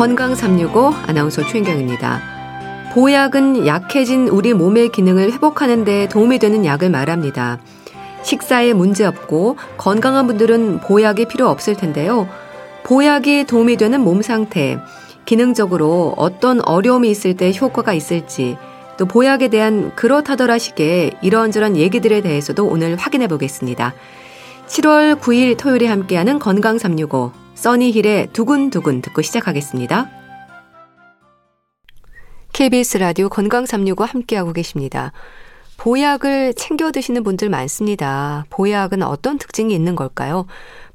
건강 365 아나운서 최인경입니다. 보약은 약해진 우리 몸의 기능을 회복하는 데 도움이 되는 약을 말합니다. 식사에 문제 없고 건강한 분들은 보약이 필요 없을 텐데요. 보약이 도움이 되는 몸 상태, 기능적으로 어떤 어려움이 있을 때 효과가 있을지, 또 보약에 대한 그렇다더라 식의 이런저런 얘기들에 대해서도 오늘 확인해 보겠습니다. 7월 9일 토요일에 함께하는 건강 365 써니힐의 두근두근 듣고 시작하겠습니다. KBS 라디오 건강 365 함께하고 계십니다. 보약을 챙겨 드시는 분들 많습니다. 보약은 어떤 특징이 있는 걸까요?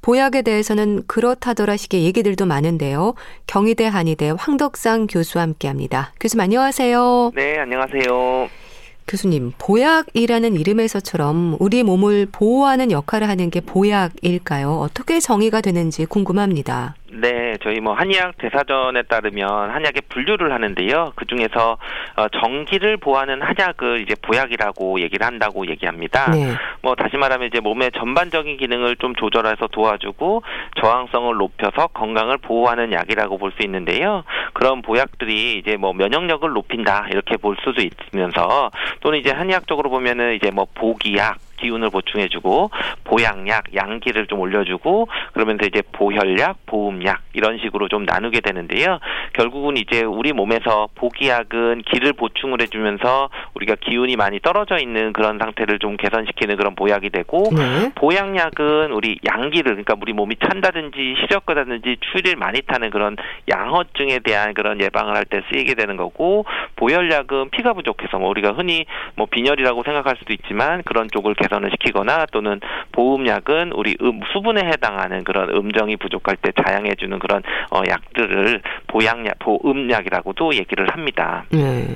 보약에 대해서는 그렇다더라 식의 얘기들도 많은데요. 경희대 한의대 황덕상 교수와 함께 합니다. 교수님 안녕하세요. 네, 안녕하세요. 교수님, 보약이라는 이름에서처럼 우리 몸을 보호하는 역할을 하는 게 보약일까요? 어떻게 정의가 되는지 궁금합니다. 네, 저희 뭐 한의학 대사전에 따르면 한약에 분류를 하는데요. 그 중에서 어, 정기를 보하는 한약을 이제 보약이라고 얘기를 한다고 얘기합니다. 네. 뭐 다시 말하면 이제 몸의 전반적인 기능을 좀 조절해서 도와주고 저항성을 높여서 건강을 보호하는 약이라고 볼 수 있는데요. 그런 보약들이 이제 뭐 면역력을 높인다 이렇게 볼 수도 있으면서 또는 이제 한의학적으로 보면은 이제 뭐 보기약 기운을 보충해주고 보양약, 양기를 좀 올려주고 그러면서 이제 보혈약, 보음약 이런 식으로 좀 나누게 되는데요. 결국은 이제 우리 몸에서 보기약은 기를 보충을 해주면서 우리가 기운이 많이 떨어져 있는 그런 상태를 좀 개선시키는 그런 보약이 되고 네. 보양약은 우리 양기를 그러니까 우리 몸이 찬다든지 시력거다든지 추위를 많이 타는 그런 양허증에 대한 그런 예방을 할 때 쓰이게 되는 거고 보혈약은 피가 부족해서 뭐 우리가 흔히 뭐 빈혈이라고 생각할 수도 있지만 그런 쪽을 개선을 시키거나 또는 보음약은 우리 음, 수분에 해당하는 그런 음정이 부족할 때 자양해주는 그런 어, 약들을 보양약, 보음약이라고도 얘기를 합니다. 네.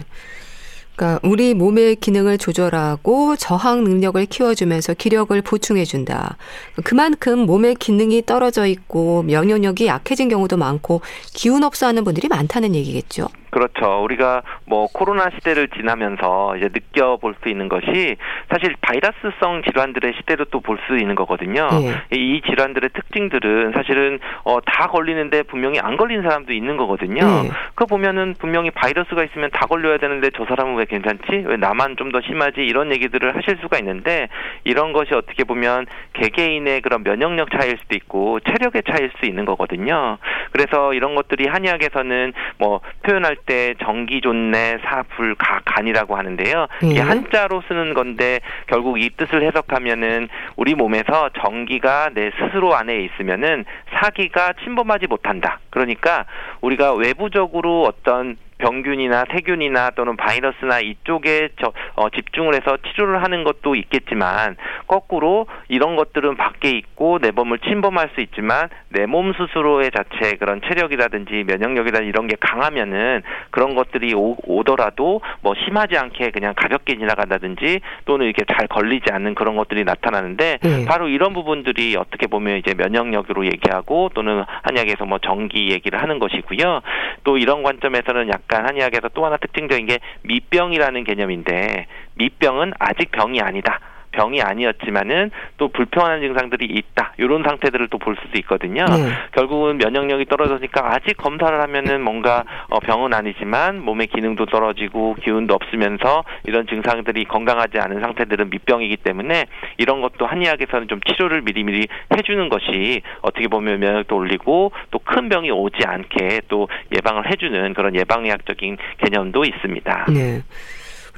그러니까 우리 몸의 기능을 조절하고 저항 능력을 키워주면서 기력을 보충해준다. 그만큼 몸의 기능이 떨어져 있고 면역력이 약해진 경우도 많고 기운 없어 하는 분들이 많다는 얘기겠죠. 그렇죠. 우리가 뭐 코로나 시대를 지나면서 이제 느껴볼 수 있는 것이 사실 바이러스성 질환들의 시대로 또 볼 수 있는 거거든요. 네. 이 질환들의 특징들은 사실은 어, 다 걸리는데 분명히 안 걸린 사람도 있는 거거든요. 네. 그 보면은 분명히 바이러스가 있으면 다 걸려야 되는데 저 사람은 왜 괜찮지? 왜 나만 좀 더 심하지? 이런 얘기들을 하실 수가 있는데 이런 것이 어떻게 보면 개개인의 그런 면역력 차이일 수도 있고 체력의 차이일 수 있는 거거든요. 그래서 이런 것들이 한의학에서는 뭐 표현할 때 정기존내 사불가 간이라고 하는데요. 예. 이게 한자로 쓰는 건데 결국 이 뜻을 해석하면은 우리 몸에서 정기가 내 스스로 안에 있으면은 사기가 침범하지 못한다. 그러니까 우리가 외부적으로 어떤 병균이나 세균이나 또는 바이러스나 이쪽에 저, 어, 집중을 해서 치료를 하는 것도 있겠지만 거꾸로 이런 것들은 밖에 있고 내 몸을 침범할 수 있지만 내 몸 스스로의 자체 그런 체력이라든지 면역력이라든지 이런 게 강하면은 그런 것들이 오, 오더라도 뭐 심하지 않게 그냥 가볍게 지나간다든지 또는 이렇게 잘 걸리지 않는 그런 것들이 나타나는데 네. 바로 이런 부분들이 어떻게 보면 이제 면역력으로 얘기하고 또는 한약에서 뭐 정기 얘기를 하는 것이고요. 또 이런 관점에서는 약 약간 한의학에서 또 하나 특징적인 게 미병이라는 개념인데 미병은 아직 병이 아니다. 병이 아니었지만은 또 불편한 증상들이 있다. 이런 상태들을 또 볼 수도 있거든요. 네. 결국은 면역력이 떨어지니까 아직 검사를 하면은 뭔가 어 병은 아니지만 몸의 기능도 떨어지고 기운도 없으면서 이런 증상들이 건강하지 않은 상태들은 밑병이기 때문에 이런 것도 한의학에서는 좀 치료를 미리미리 해주는 것이 어떻게 보면 면역도 올리고 또 큰 병이 오지 않게 또 예방을 해주는 그런 예방의학적인 개념도 있습니다. 네.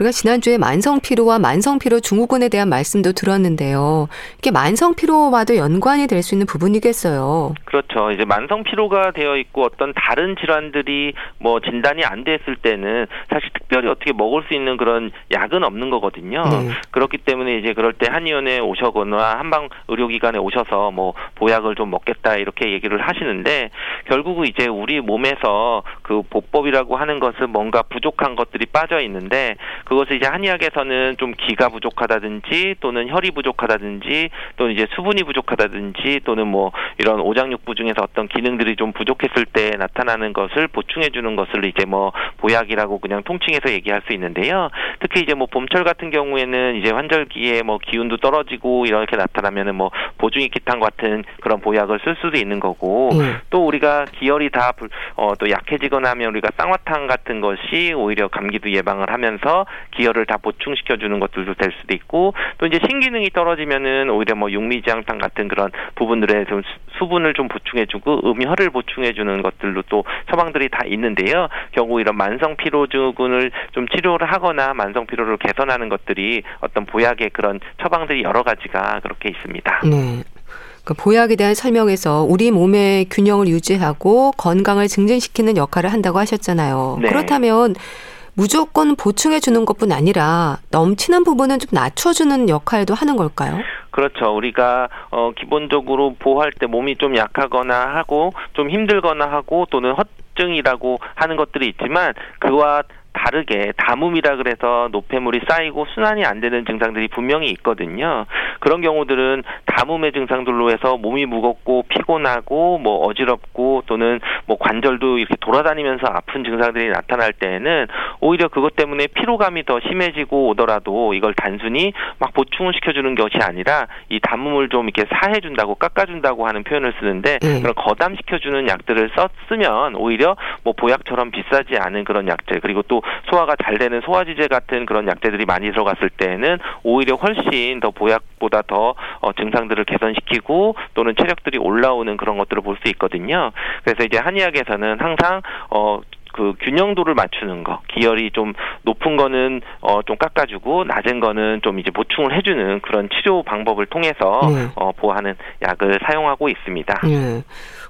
우리가 지난주에 만성피로와 만성피로 증후군에 대한 말씀도 들었는데요. 이게 만성피로와도 연관이 될 수 있는 부분이겠어요. 그렇죠. 이제 만성피로가 되어 있고 어떤 다른 질환들이 뭐 진단이 안 됐을 때는 사실 특별히 어떻게 먹을 수 있는 그런 약은 없는 거거든요. 네. 그렇기 때문에 이제 그럴 때 한의원에 오셔거나 한방 의료기관에 오셔서 뭐 보약을 좀 먹겠다 이렇게 얘기를 하시는데 결국은 이제 우리 몸에서 그 보법이라고 하는 것은 뭔가 부족한 것들이 빠져 있는데 그것을 이제 한의학에서는 좀 기가 부족하다든지 또는 혈이 부족하다든지 또는 이제 수분이 부족하다든지 또는 뭐 이런 오장육부 중에서 어떤 기능들이 좀 부족했을 때 나타나는 것을 보충해 주는 것을 이제 뭐 보약이라고 그냥 통칭해서 얘기할 수 있는데요. 특히 이제 뭐 봄철 같은 경우에는 이제 환절기에 뭐 기운도 떨어지고 이렇게 나타나면은 뭐 보중이 기탄 같은 그런 보약을 쓸 수도 있는 거고 음. 또 우리가 기혈이 다또 어, 약해지거나 하면 우리가 쌍화탕 같은 것이 오히려 감기도 예방을 하면서 기혈을 다 보충시켜 주는 것들도 될 수도 있고 또 이제 신기능이 떨어지면은 오히려 뭐 육미지향탕 같은 그런 부분들에 좀 수분을 좀 보충해 주고 음혈을 보충해 주는 것들도 또 처방들이 다 있는데요. 경우 이런 만성 피로증을 좀 치료를 하거나 만성 피로를 개선하는 것들이 어떤 보약의 그런 처방들이 여러 가지가 그렇게 있습니다. 네. 그 보약에 대한 설명에서 우리 몸의 균형을 유지하고 건강을 증진시키는 역할을 한다고 하셨잖아요. 네. 그렇다면 무조건 보충해 주는 것뿐 아니라 넘치는 부분은 좀 낮춰주는 역할도 하는 걸까요? 그렇죠. 우리가 어 기본적으로 보호할 때 몸이 좀 약하거나 하고 좀 힘들거나 하고 또는 허 증이라고 하는 것들이 있지만 그와 다르게 담음이라 그래서 노폐물이 쌓이고 순환이 안 되는 증상들이 분명히 있거든요. 그런 경우들은 담음의 증상들로 해서 몸이 무겁고 피곤하고 뭐 어지럽고 또는 뭐 관절도 이렇게 돌아다니면서 아픈 증상들이 나타날 때에는 오히려 그것 때문에 피로감이 더 심해지고 오더라도 이걸 단순히 막 보충을 시켜주는 것이 아니라 이 담음을 좀 이렇게 사해준다고 깎아준다고 하는 표현을 쓰는데 네. 그런 거담시켜주는 약들을 썼으면 오히려 뭐 보약처럼 비싸지 않은 그런 약들 그리고 또 소화가 잘 되는 소화지제 같은 그런 약재들이 많이 들어갔을 때는 오히려 훨씬 더 보약보다 더 어, 증상들을 개선시키고 또는 체력들이 올라오는 그런 것들을 볼 수 있거든요. 그래서 이제 한의학에서는 항상 어, 그 균형도를 맞추는 거 기혈이 좀 높은 거는 어 좀 깎아주고 낮은 거는 좀 이제 보충을 해주는 그런 치료 방법을 통해서 네. 어 보하는 약을 사용하고 있습니다. 네.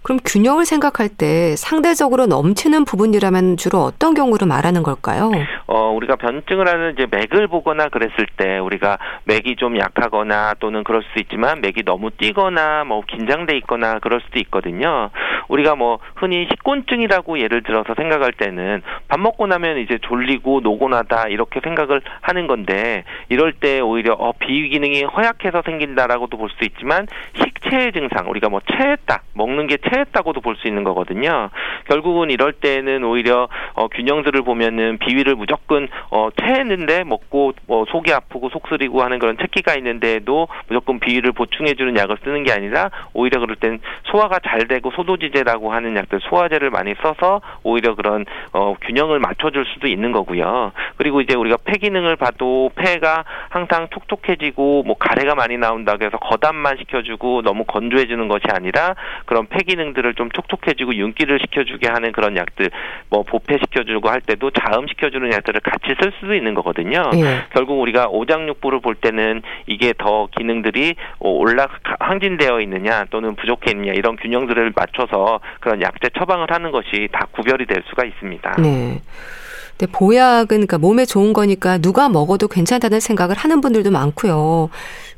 그럼 균형을 생각할 때 상대적으로 넘치는 부분이라면 주로 어떤 경우를 말하는 걸까요? 어, 우리가 변증을 하는 이제 맥을 보거나 그랬을 때 우리가 맥이 좀 약하거나 또는 그럴 수 있지만 맥이 너무 뛰거나 뭐 긴장돼 있거나 그럴 수도 있거든요. 우리가 뭐 흔히 식곤증이라고 예를 들어서 생각할 때는 밥 먹고 나면 이제 졸리고 노곤하다 이렇게 생각을 하는 건데 이럴 때 오히려 어, 비위 기능이 허약해서 생긴다라고도 볼 수 있지만 식체 증상 우리가 뭐 체했다 먹는 게 체했다고도 볼 수 있는 거거든요. 결국은 이럴 때는 오히려 어, 균형들을 보면은 비위를 무조건 어, 체했는데 먹고 뭐 속이 아프고 속 쓰리고 하는 그런 체기가 있는데도 무조건 비위를 보충해주는 약을 쓰는 게 아니라 오히려 그럴 땐 소화가 잘 되고 소도지제라고 하는 약들 소화제를 많이 써서 오히려 그런 어, 균형을 맞춰줄 수도 있는 거고요. 그리고 이제 우리가 폐 기능을 봐도 폐가 항상 촉촉해지고 뭐 가래가 많이 나온다고 해서 거담만 시켜주고 너무 건조해지는 것이 아니라 그런 폐 기능 기능들을 좀 촉촉해지고 윤기를 시켜주게 하는 그런 약들, 뭐 보폐시켜주고 할 때도 자음 시켜주는 약들을 같이 쓸 수도 있는 거거든요. 예. 결국 우리가 오장육부를 볼 때는 이게 더 기능들이 올라 항진되어 있느냐 또는 부족했느냐 이런 균형들을 맞춰서 그런 약제 처방을 하는 것이 다 구별이 될 수가 있습니다. 네. 근데 보약은 그러니까 몸에 좋은 거니까 누가 먹어도 괜찮다는 생각을 하는 분들도 많고요.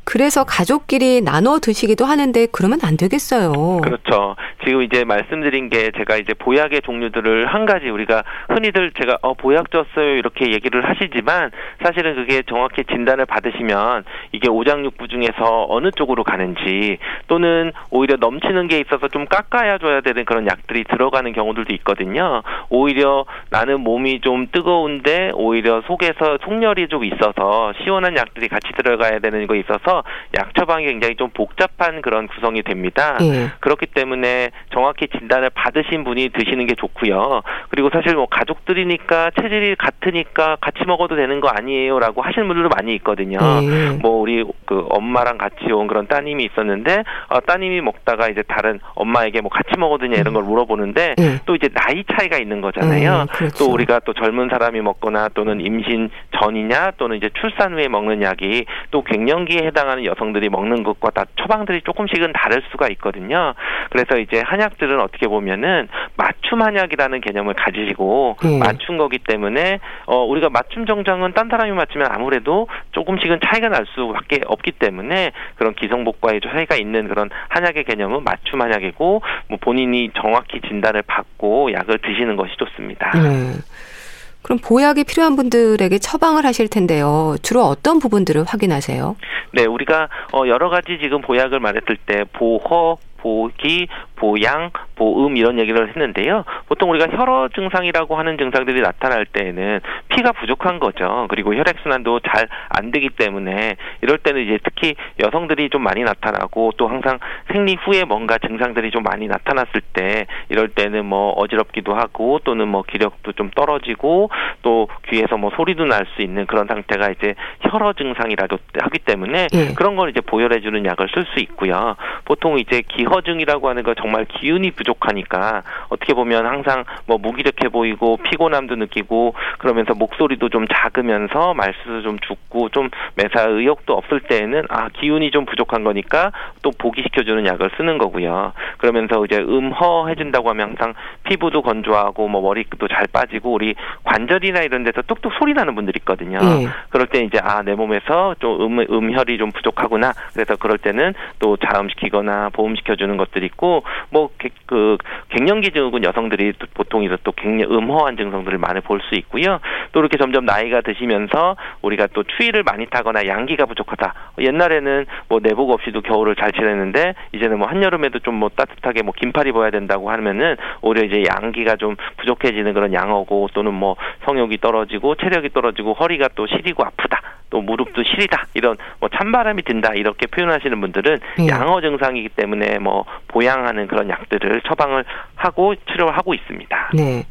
그래서 가족끼리 나눠 드시기도 하는데 그러면 안 되겠어요. 그렇죠. 지금 이제 말씀드린 게 제가 이제 보약의 종류들을 한 가지 우리가 흔히들 제가 어 보약 줬어요 이렇게 얘기를 하시지만 사실은 그게 정확히 진단을 받으시면 이게 오장육부 중에서 어느 쪽으로 가는지 또는 오히려 넘치는 게 있어서 좀 깎아야 줘야 되는 그런 약들이 들어가는 경우들도 있거든요. 오히려 나는 몸이 좀 뜨거운데 오히려 속에서 속열이 좀 있어서 시원한 약들이 같이 들어가야 되는 거 있어서 따라서 약 처방이 굉장히 좀 복잡한 그런 구성이 됩니다. 예. 그렇기 때문에 정확히 진단을 받으신 분이 드시는 게 좋고요. 그리고 사실 뭐 가족들이니까 체질이 같으니까 같이 먹어도 되는 거 아니에요라고 하시는 분들도 많이 있거든요. 예. 뭐 우리 그 엄마랑 같이 온 그런 따님이 있었는데 어, 따님이 먹다가 이제 다른 엄마에게 뭐 같이 먹어드냐 이런 걸 물어보는데 예. 또 이제 나이 차이가 있는 거잖아요. 예, 그렇죠. 또 우리가 또 젊은 사람이 먹거나 또는 임신 전이냐 또는 이제 출산 후에 먹는 약이 또 갱년기에 해당 해당하는 여성들이 먹는 것과 다 처방들이 조금씩은 다를 수가 있거든요. 그래서 이제 한약들은 어떻게 보면은 맞춤 한약이라는 개념을 가지시고 네. 맞춘 거기 때문에 어 우리가 맞춤 정장은 딴 사람이 맞으면 아무래도 조금씩은 차이가 날 수밖에 없기 때문에 그런 기성복과의 차이가 있는 그런 한약의 개념은 맞춤 한약이고 뭐 본인이 정확히 진단을 받고 약을 드시는 것이 좋습니다. 네. 그럼 보약이 필요한 분들에게 처방을 하실 텐데요. 주로 어떤 부분들을 확인하세요? 네, 우리가 어, 여러 가지 지금 보약을 말했을 때 보허, 보기, 보양, 보음 이런 얘기를 했는데요. 보통 우리가 혈어 증상이라고 하는 증상들이 나타날 때에는 피가 부족한 거죠. 그리고 혈액 순환도 잘 안 되기 때문에 이럴 때는 이제 특히 여성들이 좀 많이 나타나고 또 항상 생리 후에 뭔가 증상들이 좀 많이 나타났을 때 이럴 때는 뭐 어지럽기도 하고 또는 뭐 기력도 좀 떨어지고 또 귀에서 뭐 소리도 날 수 있는 그런 상태가 이제 혈어 증상이라도 하기 때문에 예. 그런 걸 이제 보혈해 주는 약을 쓸 수 있고요. 보통 이제 기허 증이라고 하는 거 정말 기운이 부족하니까 어떻게 보면 항상 뭐 무기력해 보이고 피곤함도 느끼고 그러면서 목소리도 좀 작으면서 말수도 좀 죽고 좀 매사 의욕도 없을 때에는 아 기운이 좀 부족한 거니까 또 보기시켜주는 약을 쓰는 거고요. 그러면서 이제 음허 해준다고 하면 항상 피부도 건조하고 뭐 머리도 잘 빠지고 우리 관절이나 이런 데서 뚝뚝 소리 나는 분들 있거든요. 네. 그럴 때 이제 아 내 몸에서 좀 음, 음혈이 좀 부족하구나. 그래서 그럴 때는 또 자음시키거나 보음시켜주는 것들이 있고 뭐그 갱년기 증후군 여성들이 보통 이런 또 갱년 음허한 증상들을 많이 볼 수 있고요. 또 이렇게 점점 나이가 드시면서 우리가 또 추위를 많이 타거나 양기가 부족하다. 옛날에는 뭐 내복 없이도 겨울을 잘 지냈는데 이제는 뭐 한여름에도 좀 뭐 따뜻하게 뭐 긴팔 입어야 된다고 하면은 오히려 이제 양기가 좀 부족해지는 그런 양어고 또는 뭐 성욕이 떨어지고 체력이 떨어지고 허리가 또 시리고 아프다. 또 무릎도 시리다 이런 뭐 찬바람이 든다 이렇게 표현하시는 분들은 네. 양어 증상이기 때문에 뭐 보양하는 그런 약들을 처방을 하고 치료를 하고 있습니다. 네.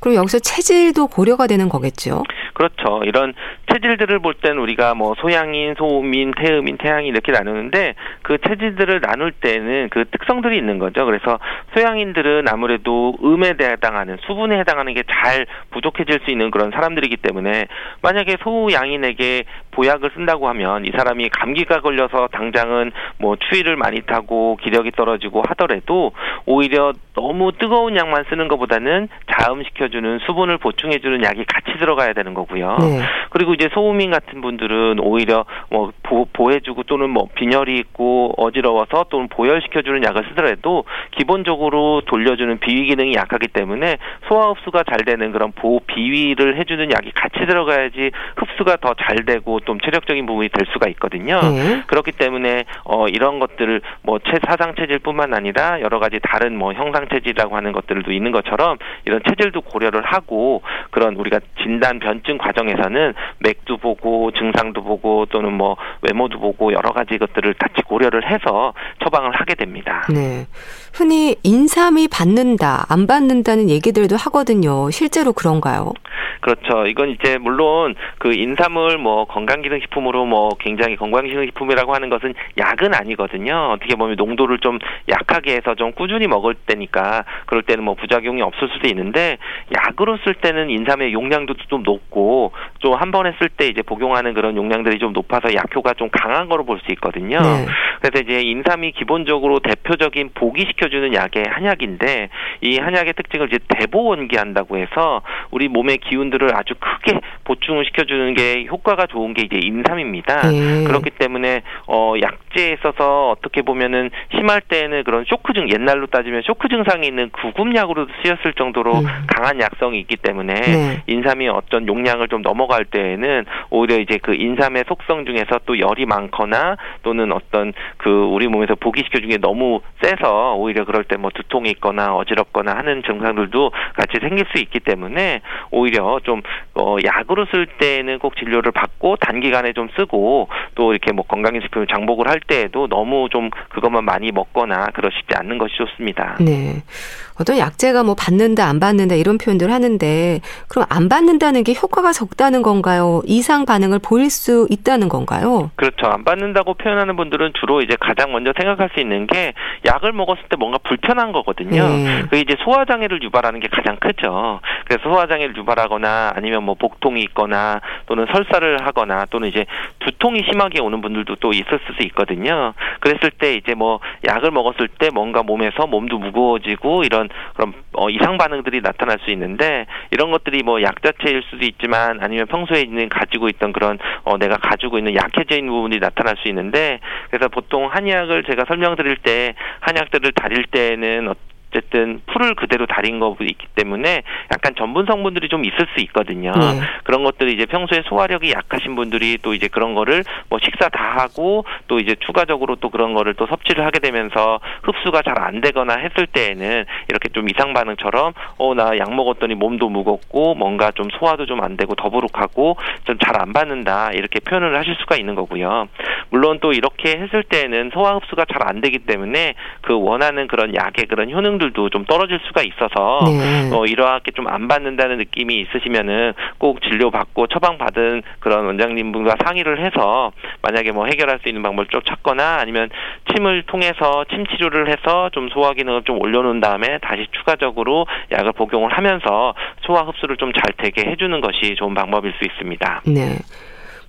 그럼 여기서 체질도 고려가 되는 거겠죠? 그렇죠. 이런 체질들을 볼 때는 우리가 뭐 소양인, 소음인, 태음인, 태양인 이렇게 나누는데 그 체질들을 나눌 때는 그 특성들이 있는 거죠. 그래서 소양인들은 아무래도 음에 해당하는 수분에 해당하는 게 잘 부족해질 수 있는 그런 사람들이기 때문에 만약에 소양인에게 보약을 쓴다고 하면 이 사람이 감기가 걸려서 당장은 뭐 추위를 많이 타고 기력이 떨어지고 하더라도 오히려 너무 뜨거운 약만 쓰는 것보다는 자음시켜 주는 수분을 보충해주는 약이 같이 들어가야 되는 거고요. 네. 그리고 이제 소음인 같은 분들은 오히려 뭐 보, 보해주고 또는 뭐 빈혈이 있고 어지러워서 또는 보혈시켜주는 약을 쓰더라도 기본적으로 돌려주는 비위 기능이 약하기 때문에 소화 흡수가 잘 되는 그런 보 비위를 해주는 약이 같이 들어가야지 흡수가 더 잘 되고 좀 체력적인 부분이 될 수가 있거든요. 네. 그렇기 때문에 어 이런 것들을 뭐 사상 체질뿐만 아니라 여러 가지 다른 뭐 형상 체질이라고 하는 것들도 있는 것처럼 이런 체질도 고려 를 하고 그런 우리가 진단 변증 과정에서는 맥도 보고 증상도 보고 또는 뭐 외모도 보고 여러 가지 것들을 같이 고려를 해서 처방을 하게 됩니다. 네. 흔히 인삼이 받는다, 안 받는다는 얘기들도 하거든요. 실제로 그런가요? 그렇죠. 이건 이제 물론 그 인삼을 뭐 건강기능식품으로 뭐 굉장히 건강기능식품이라고 하는 것은 약은 아니거든요. 어떻게 보면 농도를 좀 약하게 해서 좀 꾸준히 먹을 때니까 그럴 때는 뭐 부작용이 없을 수도 있는데 약으로 쓸 때는 인삼의 용량도 좀 높고 좀 한 번에 쓸때 이제 복용하는 그런 용량들이 좀 높아서 약효가 좀 강한 거로 볼 수 있거든요. 네. 그래서 이제 인삼이 기본적으로 대표적인 보기시켜주는 약의 한약인데 이 한약의 특징을 이제 대보원기한다고 해서 우리 몸의 기운들을 아주 크게 보충을 시켜주는 게 효과가 좋은 게 이제 인삼입니다. 네. 그렇기 때문에 어 약제에 있어서 어떻게 보면은 심할 때는 그런 쇼크 증 옛날로 따지면 쇼크 증상이 있는 구급약으로 쓰였을 정도로 음. 강한 약성이 있기 때문에 네. 인삼이 어떤 용량을 좀 넘어갈 때에는 오히려 이제 그 인삼의 속성 중에서 또 열이 많거나 또는 어떤 그 우리 몸에서 보기시켜 주는 게 너무 세서 오히려 그럴 때 뭐 두통이 있거나 어지럽거나 하는 증상들도 같이 생길 수 있기 때문에 오히려 좀 어, 약으로 쓸 때는 꼭 진료를 받고 단기간에 좀 쓰고 또 이렇게 뭐 건강기식품을 장복을 할 때에도 너무 좀 그것만 많이 먹거나 그러시지 않는 것이 좋습니다. 네. 어떤 약제가 뭐 받는다 안 받는다 이런 표현들 하는데 그럼 안 받는다는 게 효과가 적다는 건가요? 이상 반응을 보일 수 있다는 건가요? 그렇죠. 안 받는다고 표현하는 분들은 주로 이제 가장 먼저 생각할 수 있는 게 약을 먹었을 때 뭔가 불편한 거거든요. 네. 그게 이제 소화 장애를 유발하는 게 가장 크죠. 그래서 소화 장애를 유발하거나 아니면 뭐 복통이 있거나 또는 설사를 하거나 또는 이제 두통이 심하게 오는 분들도 또 있을 수 있거든요. 그랬을 때 이제 뭐 약을 먹었을 때 뭔가 몸에서 몸도 무거워지고 이런 그런 어, 이상 반응들이 나타날 수 있는데 이런 것들이 뭐 약 자체일 수도 있지만 아니면 평소에 있는 가지고 있던 그런 어, 내가 가지고 있는 약해져 있는 부분이 나타날 수 있는데 그래서 보통 한약을 제가 설명드릴 때 한약들을 다릴 때는 어쨌든 풀을 그대로 달인 거 있기 때문에 약간 전분 성분들이 좀 있을 수 있거든요. 네. 그런 것들이 이제 평소에 소화력이 약하신 분들이 또 이제 그런 거를 뭐 식사 다 하고 또 이제 추가적으로 또 그런 거를 또 섭취를 하게 되면서 흡수가 잘 안 되거나 했을 때에는 이렇게 좀 이상 반응처럼 어 나 약 먹었더니 몸도 무겁고 뭔가 좀 소화도 좀 안 되고 더부룩하고 좀 잘 안 받는다 이렇게 표현을 하실 수가 있는 거고요. 물론 또 이렇게 했을 때에는 소화 흡수가 잘 안 되기 때문에 그 원하는 그런 약의 그런 효능 들도 좀 떨어질 수가 있어서 네. 어 이러하게 좀 안 받는다는 느낌이 있으시면은 꼭 진료 받고 처방 받은 그런 원장님분과 상의를 해서 만약에 뭐 해결할 수 있는 방법을 좀 찾거나 아니면 침을 통해서 침 치료를 해서 좀 소화 기능을 좀 올려놓은 다음에 다시 추가적으로 약을 복용을 하면서 소화 흡수를 좀 잘 되게 해주는 것이 좋은 방법일 수 있습니다. 네.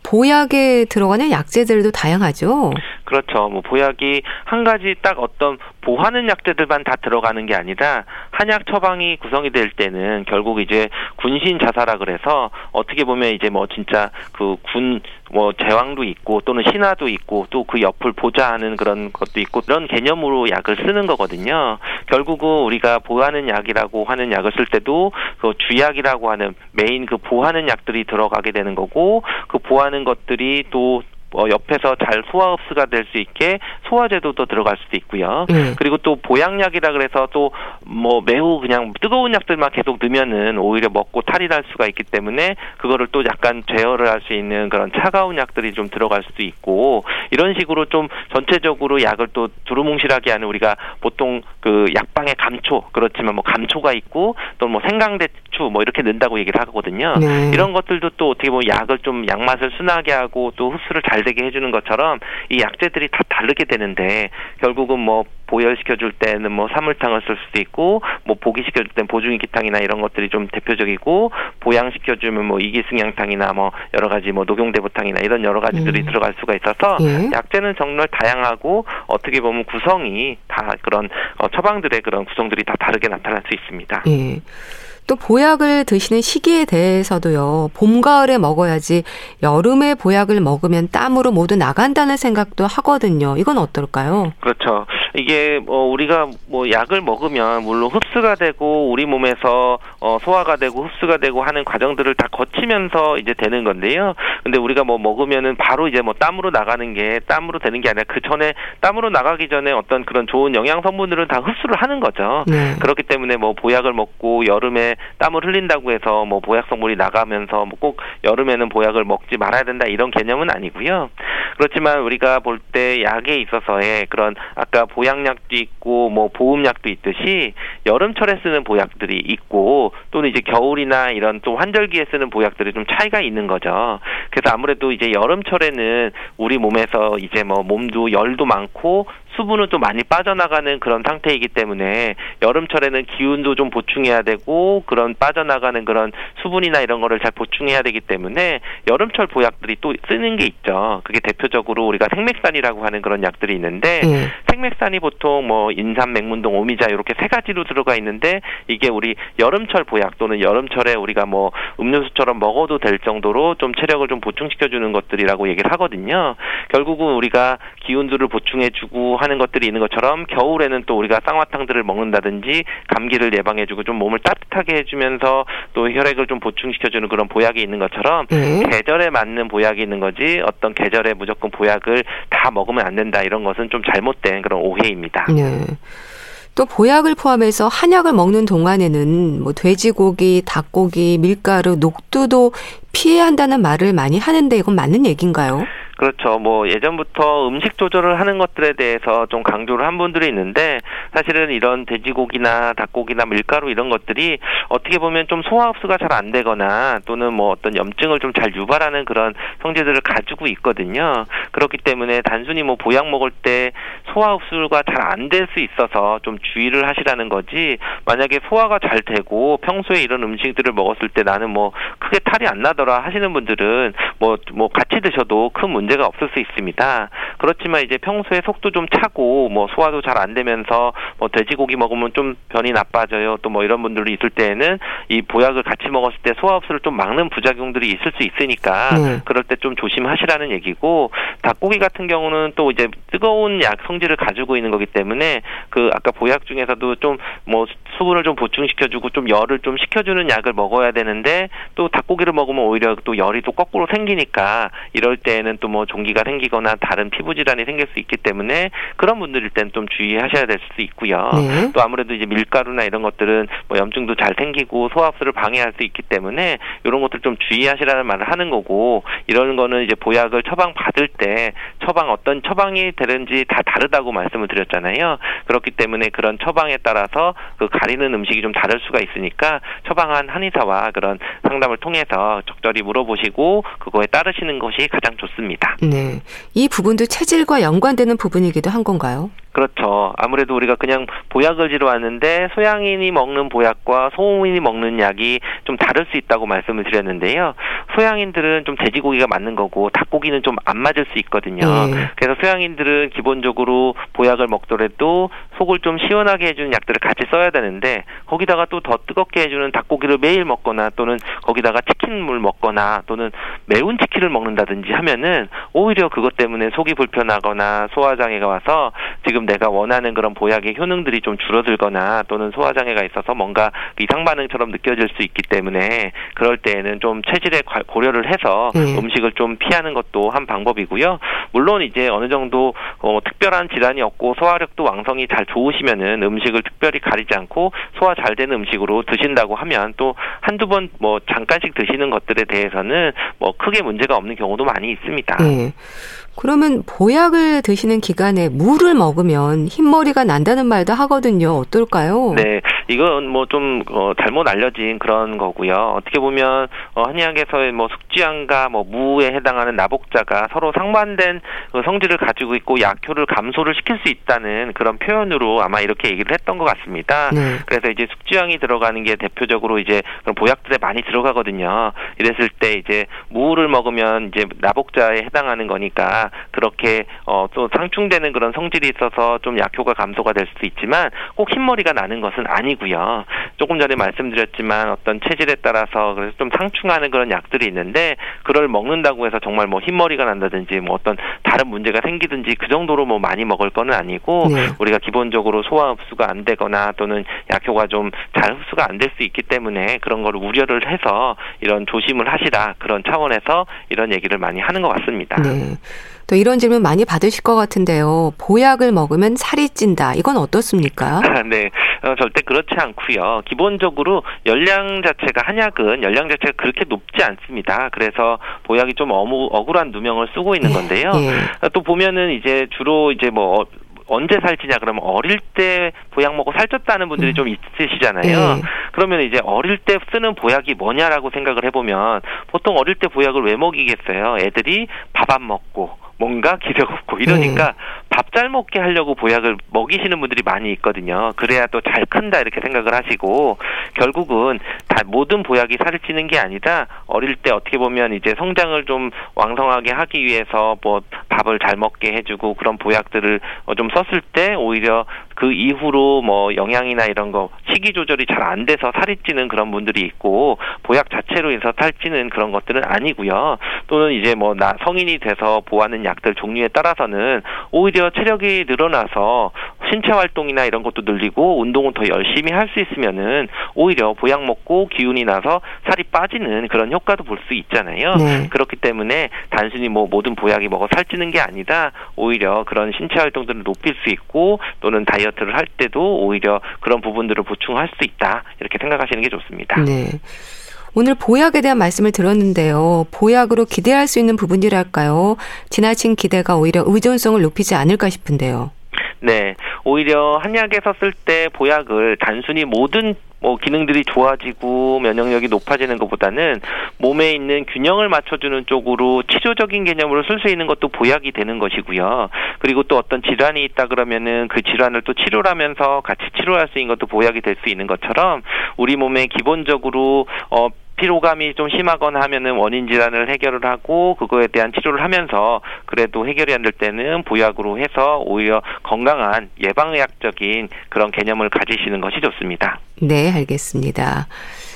보약에 들어가는 약재들도 다양하죠. 그렇죠. 뭐 보약이 한 가지 딱 어떤 보하는 약재들만 다 들어가는 게 아니라 한약 처방이 구성이 될 때는 결국 이제 군신 자사라 그래서 어떻게 보면 이제 뭐 진짜 그 군 뭐 제왕도 있고 또는 신하도 있고 또 그 옆을 보좌하는 그런 것도 있고 그런 개념으로 약을 쓰는 거거든요. 결국은 우리가 보하는 약이라고 하는 약을 쓸 때도 그 주약이라고 하는 메인 그 보하는 약들이 들어가게 되는 거고 그 보하는 것들이 또 어, 옆에서 잘 소화 흡수가 될 수 있게 소화제도도 들어갈 수도 있고요. 네. 그리고 또 보양약이라 그래서 또 뭐 매우 그냥 뜨거운 약들만 계속 넣으면은 오히려 먹고 탈이 날 수가 있기 때문에 그거를 또 약간 제어를 할 수 있는 그런 차가운 약들이 좀 들어갈 수도 있고 이런 식으로 좀 전체적으로 약을 또 두루뭉실하게 하는 우리가 보통 그 약방의 감초 그렇지만 뭐 감초가 있고 또 뭐 생강대추 뭐 이렇게 넣는다고 얘기를 하거든요. 네. 이런 것들도 또 어떻게 보면 약을 좀 약맛을 순하게 하고 또 흡수를 잘잘 되게 해주는 것처럼 이 약재들이 다 다르게 되는데 결국은 뭐 보혈시켜 줄 때는 뭐 사물탕을 쓸 수도 있고 뭐 보기시켜 줄 때는 보중이기탕이나 이런 것들이 좀 대표적이고 보양시켜 주면 뭐 이기승양탕이나 뭐 여러 가지 뭐 녹용대보탕이나 이런 여러 가지들이 음. 들어갈 수가 있어서 예. 약재는 정말 다양하고 어떻게 보면 구성이 다 그런 어, 처방들의 그런 구성들이 다 다르게 나타날 수 있습니다. 예. 또 보약을 드시는 시기에 대해서도요. 봄, 가을에 먹어야지 여름에 보약을 먹으면 땀으로 모두 나간다는 생각도 하거든요. 이건 어떨까요? 그렇죠. 이게 뭐 우리가 뭐 약을 먹으면 물론 흡수가 되고 우리 몸에서 어 소화가 되고 흡수가 되고 하는 과정들을 다 거치면서 이제 되는 건데요. 근데 우리가 뭐 먹으면은 바로 이제 뭐 땀으로 나가는 게 땀으로 되는 게 아니라 그 전에 땀으로 나가기 전에 어떤 그런 좋은 영양 성분들은 다 흡수를 하는 거죠. 네. 그렇기 때문에 뭐 보약을 먹고 여름에 땀을 흘린다고 해서 뭐 보약 성분이 나가면서 뭐 꼭 여름에는 보약을 먹지 말아야 된다 이런 개념은 아니고요. 그렇지만 우리가 볼 때 약에 있어서의 그런 아까 보약약도 있고 뭐 보음약도 있듯이 여름철에 쓰는 보약들이 있고 또는 이제 겨울이나 이런 또 환절기에 쓰는 보약들이 좀 차이가 있는 거죠. 그래서 아무래도 이제 여름철에는 우리 몸에서 이제 뭐 몸도 열도 많고 수분은 좀 많이 빠져나가는 그런 상태이기 때문에 여름철에는 기운도 좀 보충해야 되고 그런 빠져나가는 그런 수분이나 이런 거를 잘 보충해야 되기 때문에 여름철 보약들이 또 쓰는 게 있죠. 그게 대표적으로 우리가 생맥산이라고 하는 그런 약들이 있는데 네. 생맥산이 보통 뭐 인삼, 맥문동, 오미자 이렇게 세 가지로 들어가 있는데 이게 우리 여름철 보약 또는 여름철에 우리가 뭐 음료수처럼 먹어도 될 정도로 좀 체력을 좀 보충시켜 주는 것들이라고 얘기를 하거든요. 결국은 우리가 기운들을 보충해 주고 하는 것들이 있는 것처럼 겨울에는 또 우리가 쌍화탕들을 먹는다든지 감기를 예방해주고 좀 몸을 따뜻하게 해주면서 또 혈액을 좀 보충시켜주는 그런 보약이 있는 것처럼 네. 계절에 맞는 보약이 있는 거지 어떤 계절에 무조건 보약을 다 먹으면 안 된다 이런 것은 좀 잘못된 그런 오해입니다. 네. 또 보약을 포함해서 한약을 먹는 동안에는 뭐 돼지고기, 닭고기, 밀가루, 녹두도 피해야 한다는 말을 많이 하는데 이건 맞는 얘기인가요? 그렇죠. 뭐 예전부터 음식 조절을 하는 것들에 대해서 좀 강조를 한 분들이 있는데 사실은 이런 돼지고기나 닭고기나 밀가루 이런 것들이 어떻게 보면 좀 소화 흡수가 잘 안 되거나 또는 뭐 어떤 염증을 좀 잘 유발하는 그런 성질들을 가지고 있거든요. 그렇기 때문에 단순히 뭐 보약 먹을 때 소화 흡수가 잘 안 될 수 있어서 좀 주의를 하시라는 거지 만약에 소화가 잘 되고 평소에 이런 음식들을 먹었을 때 나는 뭐 크게 탈이 안 나 더라 하시는 분들은 뭐뭐 뭐 같이 드셔도 큰 문제가 없을 수 있습니다. 그렇지만 이제 평소에 속도 좀 차고 뭐 소화도 잘 안 되면서 뭐 돼지고기 먹으면 좀 변이 나빠져요. 또 뭐 이런 분들이 있을 때에는 이 보약을 같이 먹었을 때 소화 흡수를 좀 막는 부작용들이 있을 수 있으니까 네. 그럴 때 좀 조심하시라는 얘기고 닭고기 같은 경우는 또 이제 뜨거운 약 성질을 가지고 있는 거기 때문에 그 아까 보약 중에서도 좀 뭐 수분을 좀 보충시켜주고 좀 열을 좀 식혀주는 약을 먹어야 되는데 또 닭고기를 먹으면 오히려 또 열이 또 거꾸로 생기니까 이럴 때에는 또 뭐 종기가 생기거나 다른 피부 질환이 생길 수 있기 때문에 그런 분들일 땐 좀 주의하셔야 될 수도 있고요. 네. 또 아무래도 이제 밀가루나 이런 것들은 뭐 염증도 잘 생기고 소화흡수를 방해할 수 있기 때문에 이런 것들 좀 주의하시라는 말을 하는 거고 이런 거는 이제 보약을 처방 받을 때 처방 어떤 처방이 되는지 다 다르다고 말씀을 드렸잖아요. 그렇기 때문에 그런 처방에 따라서 그 가리는 음식이 좀 다를 수가 있으니까 처방한 한의사와 그런 상담을 통해서 적절히 물어보시고 그거에 따르시는 것이 가장 좋습니다. 네. 이 부분도 체질과 연관되는 부분이기도 한 건가요? 그렇죠. 아무래도 우리가 그냥 보약을 지러 왔는데 소양인이 먹는 보약과 소음인이 먹는 약이 좀 다를 수 있다고 말씀을 드렸는데요. 소양인들은 좀 돼지고기가 맞는 거고 닭고기는 좀 안 맞을 수 있거든요. 네. 그래서 소양인들은 기본적으로 보약을 먹더라도 속을 좀 시원하게 해주는 약들을 같이 써야 되는데 거기다가 또 더 뜨겁게 해주는 닭고기를 매일 먹거나 또는 거기다가 치킨물 먹거나 또는 매운 치킨을 먹는다든지 하면은 오히려 그것 때문에 속이 불편하거나 소화장애가 와서 지금 지금 내가 원하는 그런 보약의 효능들이 좀 줄어들거나 또는 소화장애가 있어서 뭔가 이상 반응처럼 느껴질 수 있기 때문에 그럴 때에는 좀 체질에 고려를 해서 네. 음식을 좀 피하는 것도 한 방법이고요. 물론 이제 어느 정도 어, 특별한 질환이 없고 소화력도 왕성이 잘 좋으시면은 음식을 특별히 가리지 않고 소화 잘 되는 음식으로 드신다고 하면 또 한두 번 뭐 잠깐씩 드시는 것들에 대해서는 뭐 크게 문제가 없는 경우도 많이 있습니다. 네. 그러면 보약을 드시는 기간에 물을 먹으면 흰머리가 난다는 말도 하거든요. 어떨까요? 네, 이건 뭐좀 어, 잘못 알려진 그런 거고요. 어떻게 보면 어, 한의학에서의 뭐 숙지안과 뭐 무에 해당하는 나복자가 서로 상반된 그 성질을 가지고 있고 약효를 감소를 시킬 수 있다는 그런 표현으로 아마 이렇게 얘기를 했던 것 같습니다. 네. 그래서 이제 숙지향이 들어가는 게 대표적으로 이제 그런 보약들에 많이 들어가거든요. 이랬을 때 이제 무를 먹으면 이제 나복자에 해당하는 거니까 그렇게 어, 또 상충되는 그런 성질이 있어서 좀 약효가 감소가 될 수도 있지만 꼭 흰머리가 나는 것은 아니고요. 조금 전에 말씀드렸지만 어떤 체질에 따라서 그래서 좀 상충하는 그런 약들이 있는데 그걸 먹는다고 해서 정말 뭐 흰머리가 난다든지 뭐 어떤 다른 문제가 생기든지 그 정도로 뭐 많이 먹을 거는 아니고 네. 우리가 기본적으로 소화 흡수가 안 되거나 또는 약효가 좀 잘 흡수가 안 될 수 있기 때문에 그런 거를 우려를 해서 이런 조심을 하시라 그런 차원에서 이런 얘기를 많이 하는 것 같습니다. 네. 또 이런 질문 많이 받으실 것 같은데요. 보약을 먹으면 살이 찐다. 이건 어떻습니까? 네, 어, 절대 그렇지 않고요. 기본적으로 열량 자체가 한약은 열량 자체가 그렇게 높지 않습니다. 그래서 보약이 좀 어무, 억울한 누명을 쓰고 있는 네, 건데요. 예. 또 보면은 이제 주로 이제 뭐 언제 살찌냐 그러면 어릴 때 보약 먹고 살쪘다는 분들이 음. 좀 있으시잖아요. 네. 그러면 이제 어릴 때 쓰는 보약이 뭐냐라고 생각을 해보면 보통 어릴 때 보약을 왜 먹이겠어요? 애들이 밥 안 먹고 뭔가 기력 없고 이러니까 네. 밥잘 먹게 하려고 보약을 먹이시는 분들이 많이 있거든요. 그래야 또 잘 큰다 이렇게 생각을 하시고 결국은 다 모든 보약이 살을 찌는 게 아니라 어릴 때 어떻게 보면 이제 성장을 좀 왕성하게 하기 위해서 뭐 밥을 잘 먹게 해주고 그런 보약들을 좀 썼을 때 오히려 그 이후로 뭐 영양이나 이런 거 식이 조절이 잘 안 돼서 살이 찌는 그런 분들이 있고 보약 자체로 인해서 살찌는 그런 것들은 아니고요. 또는 이제 뭐 나 성인이 돼서 보하는 약들 종류에 따라서는 오히려 체력이 늘어나서 신체 활동이나 이런 것도 늘리고 운동은 더 열심히 할 수 있으면은 오히려 보약 먹고 기운이 나서 살이 빠지는 그런 효과도 볼 수 있잖아요. 네. 그렇기 때문에 단순히 뭐 모든 보약이 먹어 살찌는 게 아니다. 오히려 그런 신체 활동들을 높일 수 있고 또는 다이어트를 할 때도 오히려 그런 부분들을 보충할 수 있다. 이렇게 생각하시는 게 좋습니다. 네. 오늘 보약에 대한 말씀을 들었는데요. 보약으로 기대할 수 있는 부분이랄까요? 지나친 기대가 오히려 의존성을 높이지 않을까 싶은데요. 네. 오히려 한약에서 쓸 때 보약을 단순히 모든 뭐 기능들이 좋아지고 면역력이 높아지는 것보다는 몸에 있는 균형을 맞춰주는 쪽으로 치료적인 개념으로 쓸 수 있는 것도 보약이 되는 것이고요. 그리고 또 어떤 질환이 있다 그러면은 그 질환을 또 치료하면서 같이 치료할 수 있는 것도 보약이 될 수 있는 것처럼 우리 몸에 기본적으로 어 피로감이 좀 심하거나 하면은 원인 질환을 해결을 하고 그거에 대한 치료를 하면서 그래도 해결이 안 될 때는 보약으로 해서 오히려 건강한 예방의학적인 그런 개념을 가지시는 것이 좋습니다. 네, 알겠습니다.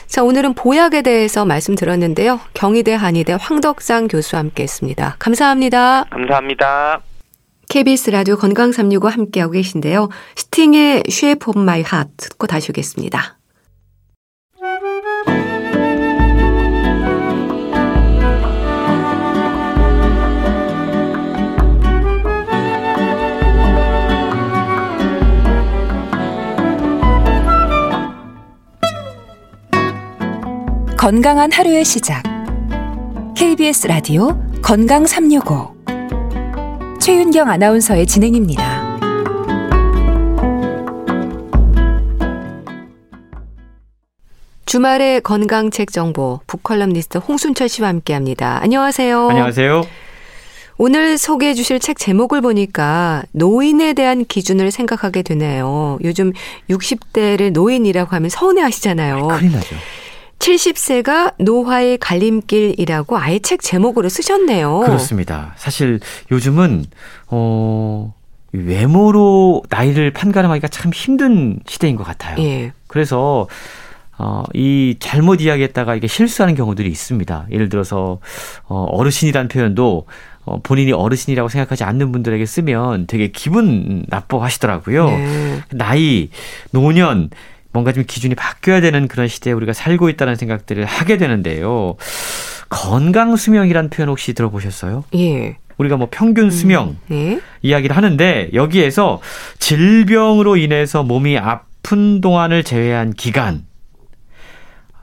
자, 오늘은 보약에 대해서 말씀 들었는데요. 경희대 한의대 황덕상 교수와 함께 했습니다. 감사합니다. 감사합니다. KBS 라디오 건강 365 함께하고 계신데요. 스팅의 Shape of My Heart 듣고 다시 오겠습니다. 건강한 하루의 시작. KBS 라디오 건강 365. 최윤경 아나운서의 진행입니다. 주말의 건강책 정보 북컬럼니스트 홍순철 씨와 함께합니다. 안녕하세요. 안녕하세요. 오늘 소개해 주실 책 제목을 보니까 노인에 대한 기준을 생각하게 되네요. 요즘 60대를 노인이라고 하면 서운해 하시잖아요. 큰일 나죠. 70세가 노화의 갈림길이라고 아예 책 제목으로 쓰셨네요. 그렇습니다. 사실 요즘은 어 외모로 나이를 판가름하기가 참 힘든 시대인 것 같아요. 예. 그래서 어, 이 잘못 이야기했다가 이게 실수하는 경우들이 있습니다. 예를 들어서 어, 어르신이라는 표현도 어, 본인이 어르신이라고 생각하지 않는 분들에게 쓰면 되게 기분 나빠하시더라고요. 네. 나이, 노년 뭔가 좀 기준이 바뀌어야 되는 그런 시대에 우리가 살고 있다는 생각들을 하게 되는데요. 건강 수명이란 표현 혹시 들어보셨어요? 예. 우리가 뭐 평균 수명 음, 네. 이야기를 하는데 여기에서 질병으로 인해서 몸이 아픈 동안을 제외한 기간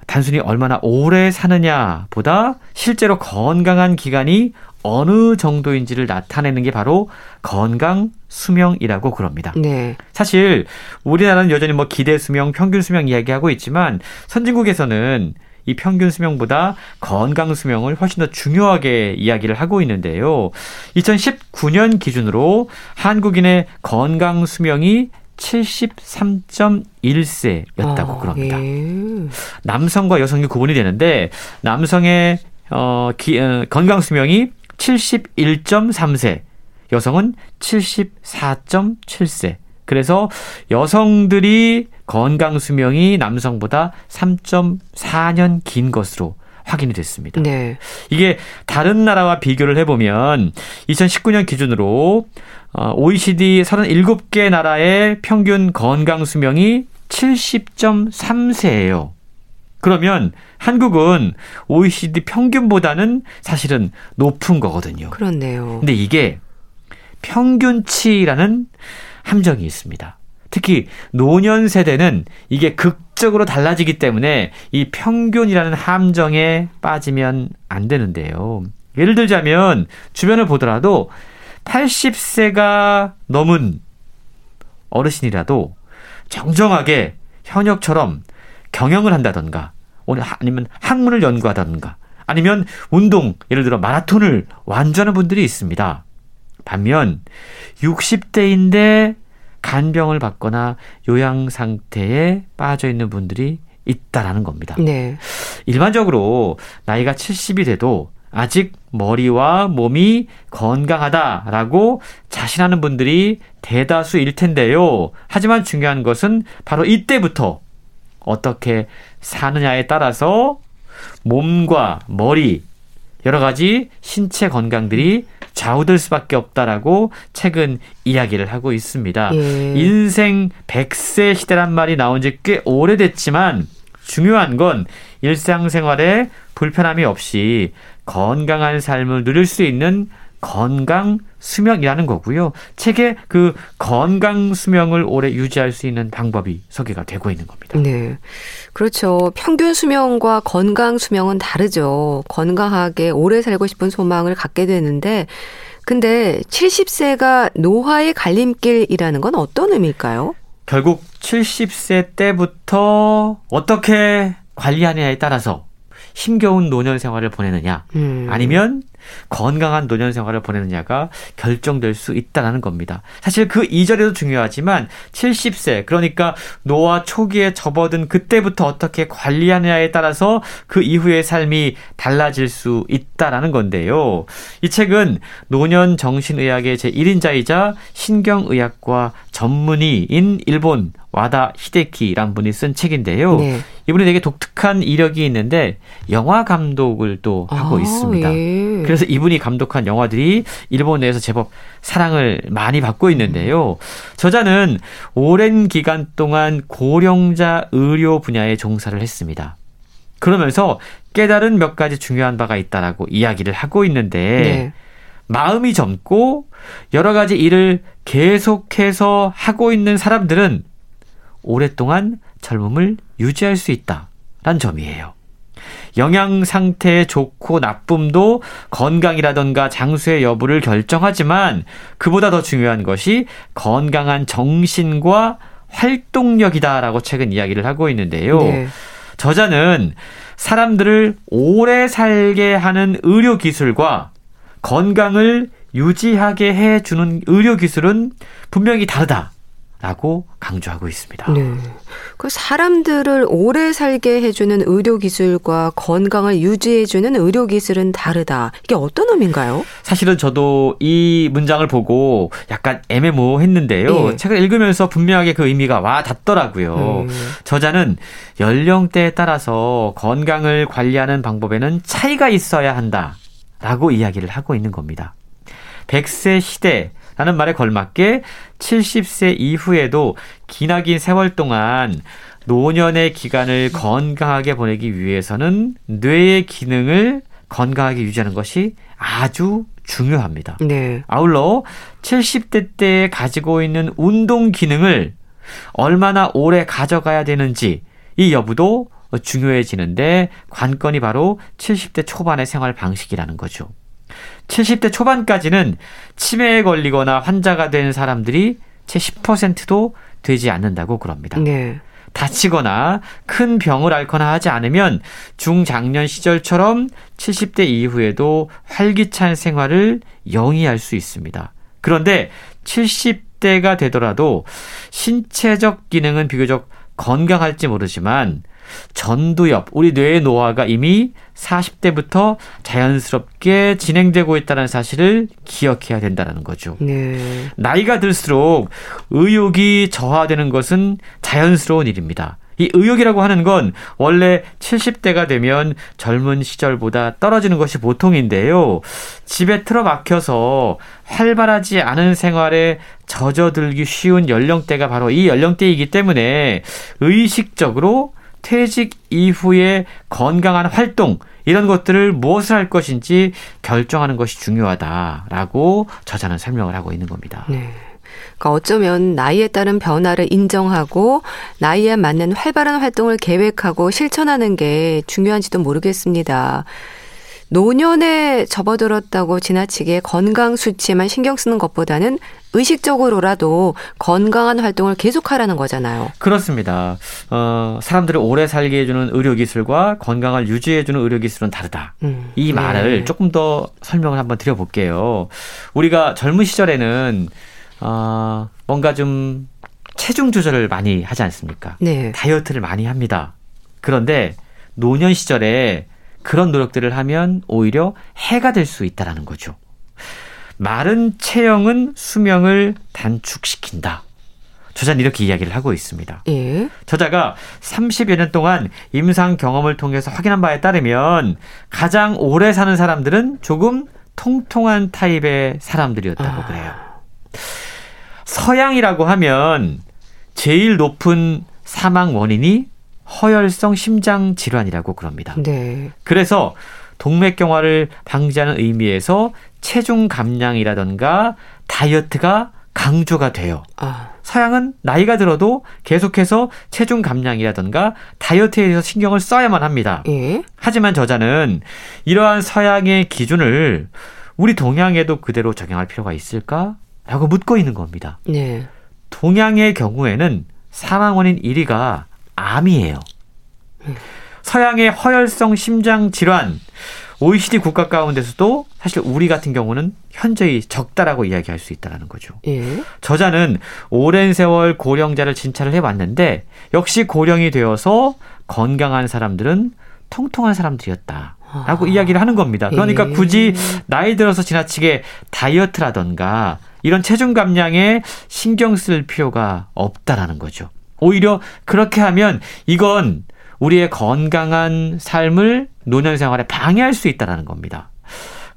단순히 얼마나 오래 사느냐 보다 실제로 건강한 기간이 어느 정도인지를 나타내는 게 바로 건강 수명이라고 그럽니다. 네. 사실 우리나라는 여전히 뭐 기대 수명, 평균 수명 이야기하고 있지만 선진국에서는 이 평균 수명보다 건강 수명을 훨씬 더 중요하게 이야기를 하고 있는데요. 2019년 기준으로 한국인의 건강 수명이 73.1세였다고 어, 그럽니다. 예. 남성과 여성이 구분이 되는데 남성의 어, 기, 어, 건강 수명이 71.3세, 여성은 74.7세. 그래서 여성들이 건강 수명이 남성보다 3.4년 긴 것으로 확인이 됐습니다. 네. 이게 다른 나라와 비교를 해보면 2019년 기준으로 OECD 어, 37개 나라의 평균 건강 수명이 70.3세예요. 그러면 한국은 OECD 평균보다는 사실은 높은 거거든요. 그렇네요. 근데 이게 평균치라는 함정이 있습니다. 특히 노년 세대는 이게 극적으로 달라지기 때문에 이 평균이라는 함정에 빠지면 안 되는데요. 예를 들자면 주변을 보더라도 80세가 넘은 어르신이라도 정정하게 현역처럼 경영을 한다던가 아니면 학문을 연구하다던가 아니면 운동 예를 들어 마라톤을 완주하는 분들이 있습니다. 반면 60대인데 간병을 받거나 요양 상태에 빠져 있는 분들이 있다라는 겁니다. 네. 일반적으로 나이가 70이 돼도 아직 머리와 몸이 건강하다라고 자신하는 분들이 대다수일 텐데요. 하지만 중요한 것은 바로 이때부터 어떻게 사느냐에 따라서 몸과 머리, 여러 가지 신체 건강들이 좌우될 수밖에 없다라고 최근 이야기를 하고 있습니다. 예. 인생 100세 시대란 말이 나온 지 꽤 오래됐지만 중요한 건 일상생활에 불편함이 없이 건강한 삶을 누릴 수 있는 건강 수명이라는 거고요. 책에 그 건강 수명을 오래 유지할 수 있는 방법이 소개가 되고 있는 겁니다. 네. 그렇죠. 평균 수명과 건강 수명은 다르죠. 건강하게 오래 살고 싶은 소망을 갖게 되는데 근데 70세가 노화의 갈림길이라는 건 어떤 의미일까요? 결국 70세 때부터 어떻게 관리하느냐에 따라서 힘겨운 노년 생활을 보내느냐 음. 아니면 건강한 노년 생활을 보내느냐가 결정될 수 있다는 겁니다. 사실 그 이전에도 중요하지만 70세 그러니까 노화 초기에 접어든 그때부터 어떻게 관리하느냐에 따라서 그 이후의 삶이 달라질 수 있다라는 건데요. 이 책은 노년 정신의학의 제 1인자이자 신경의학과 전문의인 일본 와다 히데키란 분이 쓴 책인데요. 네. 이분이 되게 독특한 이력이 있는데 영화 감독을 또 하고 아, 있습니다. 예. 그래서 이분이 감독한 영화들이 일본 내에서 제법 사랑을 많이 받고 있는데요. 저자는 오랜 기간 동안 고령자 의료 분야에 종사를 했습니다. 그러면서 깨달은 몇 가지 중요한 바가 있다라고 이야기를 하고 있는데 네. 마음이 젊고 여러 가지 일을 계속해서 하고 있는 사람들은 오랫동안 젊음을 유지할 수 있다란 점이에요. 영양 상태 좋고 나쁨도 건강이라던가 장수의 여부를 결정하지만 그보다 더 중요한 것이 건강한 정신과 활동력이다라고 최근 이야기를 하고 있는데요. 네. 저자는 사람들을 오래 살게 하는 의료 기술과 건강을 유지하게 해주는 의료 기술은 분명히 다르다. 라고 강조하고 있습니다. 네. 그 사람들을 오래 살게 해주는 의료 기술과 건강을 유지해주는 의료 기술은 다르다. 이게 어떤 의미인가요? 사실은 저도 이 문장을 보고 약간 애매모호했는데요. 네. 책을 읽으면서 분명하게 그 의미가 와 닿더라고요. 음. 저자는 연령대에 따라서 건강을 관리하는 방법에는 차이가 있어야 한다. 라고 이야기를 하고 있는 겁니다. 100세 시대 라는 말에 걸맞게 70세 이후에도 기나긴 세월 동안 노년의 기간을 건강하게 보내기 위해서는 뇌의 기능을 건강하게 유지하는 것이 아주 중요합니다. 네. 아울러 70대 때 가지고 있는 운동 기능을 얼마나 오래 가져가야 되는지 이 여부도 중요해지는데 관건이 바로 70대 초반의 생활 방식이라는 거죠. 70대 초반까지는 치매에 걸리거나 환자가 된 사람들이 채 10%도 되지 않는다고 그럽니다. 네. 다치거나 큰 병을 앓거나 하지 않으면 중장년 시절처럼 70대 이후에도 활기찬 생활을 영위할 수 있습니다. 그런데 70대가 되더라도 신체적 기능은 비교적 건강할지 모르지만 전두엽, 우리 뇌의 노화가 이미 40대부터 자연스럽게 진행되고 있다는 사실을 기억해야 된다는 거죠. 네. 나이가 들수록 의욕이 저하되는 것은 자연스러운 일입니다. 이 의욕이라고 하는 건 원래 70대가 되면 젊은 시절보다 떨어지는 것이 보통인데요. 집에 틀어박혀서 활발하지 않은 생활에 젖어들기 쉬운 연령대가 바로 이 연령대이기 때문에 의식적으로 퇴직 이후에 건강한 활동 이런 것들을 무엇을 할 것인지 결정하는 것이 중요하다라고 저자는 설명을 하고 있는 겁니다. 네. 그러니까 어쩌면 나이에 따른 변화를 인정하고 나이에 맞는 활발한 활동을 계획하고 실천하는 게 중요한지도 모르겠습니다. 노년에 접어들었다고 지나치게 건강 수치에만 신경 쓰는 것보다는 의식적으로라도 건강한 활동을 계속하라는 거잖아요. 그렇습니다. 어, 사람들을 오래 살게 해주는 의료기술과 건강을 유지해주는 의료기술은 다르다. 음, 이 말을 네. 조금 더 설명을 한번 드려볼게요. 우리가 젊은 시절에는 어, 뭔가 좀 체중 조절을 많이 하지 않습니까? 네. 다이어트를 많이 합니다. 그런데 노년 시절에 그런 노력들을 하면 오히려 해가 될 수 있다라는 거죠. 마른 체형은 수명을 단축시킨다. 저자는 이렇게 이야기를 하고 있습니다. 예. 저자가 30여 년 동안 임상 경험을 통해서 확인한 바에 따르면 가장 오래 사는 사람들은 조금 통통한 타입의 사람들이었다고 아. 그래요. 서양이라고 하면 제일 높은 사망 원인이 허혈성 심장 질환이라고 그럽니다. 네. 그래서 동맥경화를 방지하는 의미에서 체중 감량이라던가 다이어트가 강조가 돼요. 아. 서양은 나이가 들어도 계속해서 체중 감량이라던가 다이어트에 대해서 신경을 써야만 합니다. 예? 하지만 저자는 이러한 서양의 기준을 우리 동양에도 그대로 적용할 필요가 있을까? 라고 묻고 있는 겁니다. 네. 동양의 경우에는 사망 원인 1위가 암이에요. 서양의 허혈성 심장 질환 OECD 국가 가운데서도 사실 우리 같은 경우는 현저히 적다라고 이야기할 수 있다라는 거죠. 예. 저자는 오랜 세월 고령자를 진찰을 해왔는데 역시 고령이 되어서 건강한 사람들은 통통한 사람들이었다. 라고 아. 이야기를 하는 겁니다. 그러니까 예. 굳이 나이 들어서 지나치게 다이어트라던가 이런 체중 감량에 신경 쓸 필요가 없다라는 거죠. 오히려 그렇게 하면 이건 우리의 건강한 삶을 노년 생활에 방해할 수 있다라는 겁니다.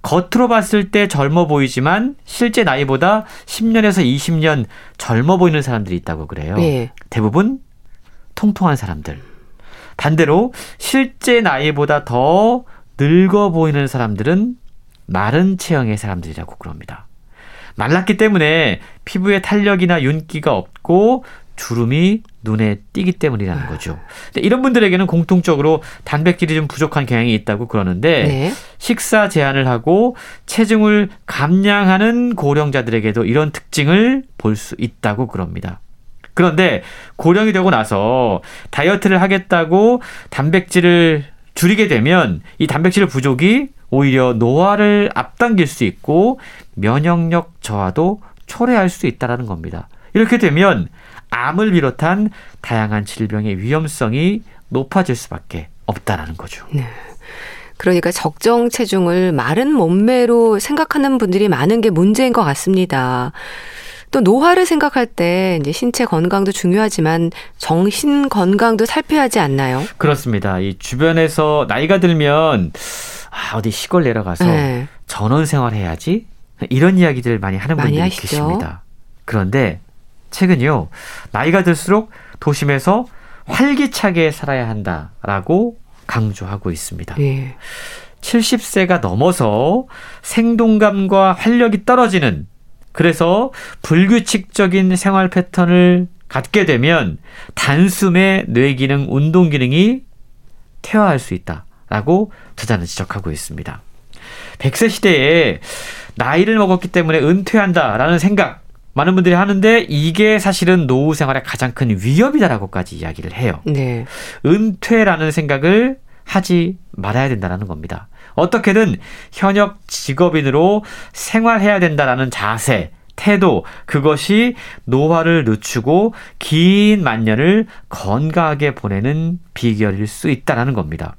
겉으로 봤을 때 젊어 보이지만 실제 나이보다 10년에서 20년 젊어 보이는 사람들이 있다고 그래요. 네. 대부분 통통한 사람들. 반대로 실제 나이보다 더 늙어 보이는 사람들은 마른 체형의 사람들이라고 그럽니다. 말랐기 때문에 피부에 탄력이나 윤기가 없고 주름이 눈에 띄기 때문이라는 아. 거죠. 이런 분들에게는 공통적으로 단백질이 좀 부족한 경향이 있다고 그러는데 네. 식사 제한을 하고 체중을 감량하는 고령자들에게도 이런 특징을 볼 수 있다고 그럽니다. 그런데 고령이 되고 나서 다이어트를 하겠다고 단백질을 줄이게 되면 이 단백질 부족이 오히려 노화를 앞당길 수 있고 면역력 저하도 초래할 수 있다라는 겁니다. 이렇게 되면 암을 비롯한 다양한 질병의 위험성이 높아질 수밖에 없다라는 거죠. 네. 그러니까 적정 체중을 마른 몸매로 생각하는 분들이 많은 게 문제인 것 같습니다. 또 노화를 생각할 때 이제 신체 건강도 중요하지만 정신 건강도 살펴야 하지 않나요? 그렇습니다. 이 주변에서 나이가 들면 아, 어디 시골 내려가서 네. 전원 생활해야지 이런 이야기들 많이 하는 많이 분들이 하시죠? 계십니다. 그런데 최근요 나이가 들수록 도심에서 활기차게 살아야 한다라고 강조하고 있습니다. 네. 70세가 넘어서 생동감과 활력이 떨어지는 그래서 불규칙적인 생활 패턴을 갖게 되면 단숨에 뇌 기능, 운동 기능이 퇴화할 수 있다라고 저자는 지적하고 있습니다. 100세 시대에 나이를 먹었기 때문에 은퇴한다라는 생각 많은 분들이 하는데 이게 사실은 노후 생활의 가장 큰 위협이다라고까지 이야기를 해요. 네. 은퇴라는 생각을 하지 말아야 된다는 겁니다. 어떻게든 현역 직업인으로 생활해야 된다라는 자세, 태도, 그것이 노화를 늦추고 긴 만년을 건강하게 보내는 비결일 수 있다라는 겁니다.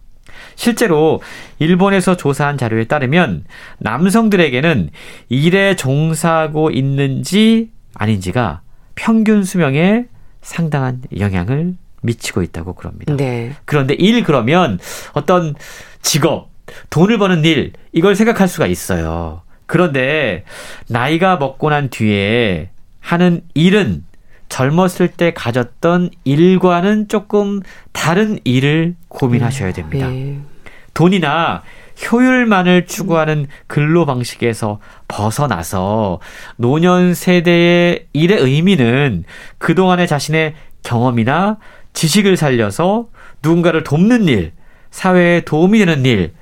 실제로 일본에서 조사한 자료에 따르면 남성들에게는 일에 종사하고 있는지 아닌지가 평균 수명에 상당한 영향을 미치고 있다고 그럽니다. 네. 그런데 일 그러면 어떤 직업, 돈을 버는 일, 이걸 생각할 수가 있어요. 그런데 나이가 먹고 난 뒤에 하는 일은 젊었을 때 가졌던 일과는 조금 다른 일을 고민하셔야 됩니다. 네. 돈이나 효율만을 추구하는 근로 방식에서 벗어나서 노년 세대의 일의 의미는 그동안의 자신의 경험이나 지식을 살려서 누군가를 돕는 일, 사회에 도움이 되는 일,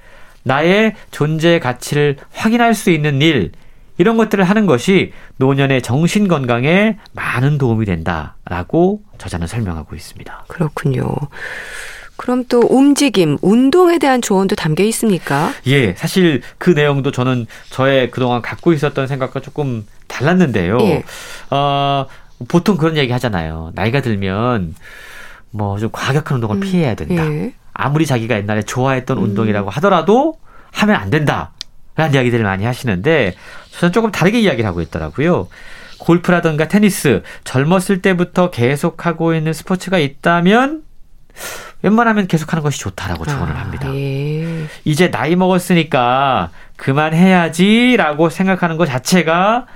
나의 존재 가치를 확인할 수 있는 일, 이런 것들을 하는 것이 노년의 정신 건강에 많은 도움이 된다라고 저자는 설명하고 있습니다. 그렇군요. 그럼 또 움직임, 운동에 대한 조언도 담겨 있습니까? 예, 사실 그 내용도 저는 저의 그동안 갖고 있었던 생각과 조금 달랐는데요. 예. 어, 보통 그런 얘기 하잖아요. 나이가 들면 뭐 좀 과격한 운동을 음, 피해야 된다. 예. 아무리 자기가 옛날에 좋아했던 음. 운동이라고 하더라도 하면 안 된다. 라는 이야기들을 많이 하시는데 저는 조금 다르게 이야기를 하고 있더라고요. 골프라든가 테니스 젊었을 때부터 계속하고 있는 스포츠가 있다면 웬만하면 계속하는 것이 좋다라고 조언을 아, 합니다. 아, 예. 이제 나이 먹었으니까 그만해야지라고 생각하는 것 자체가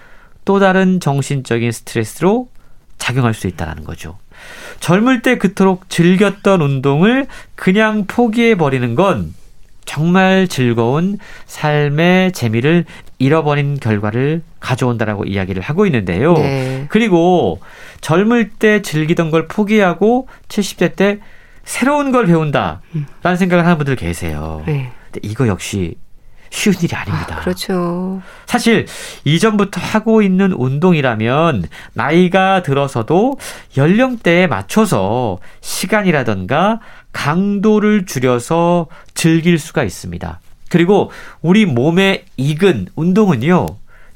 또 다른 정신적인 스트레스로 작용할 수 있다는 거죠. 젊을 때 그토록 즐겼던 운동을 그냥 포기해 버리는 건 정말 즐거운 삶의 재미를 잃어버린 결과를 가져온다라고 이야기를 하고 있는데요. 네. 그리고 젊을 때 즐기던 걸 포기하고 70대 때 새로운 걸 배운다라는 음. 생각을 하는 분들 계세요. 네. 근데 이거 역시 쉬운 일이 아닙니다. 아, 그렇죠. 사실 이전부터 하고 있는 운동이라면 나이가 들어서도 연령대에 맞춰서 시간이라던가 강도를 줄여서 즐길 수가 있습니다. 그리고 우리 몸에 익은 운동은요.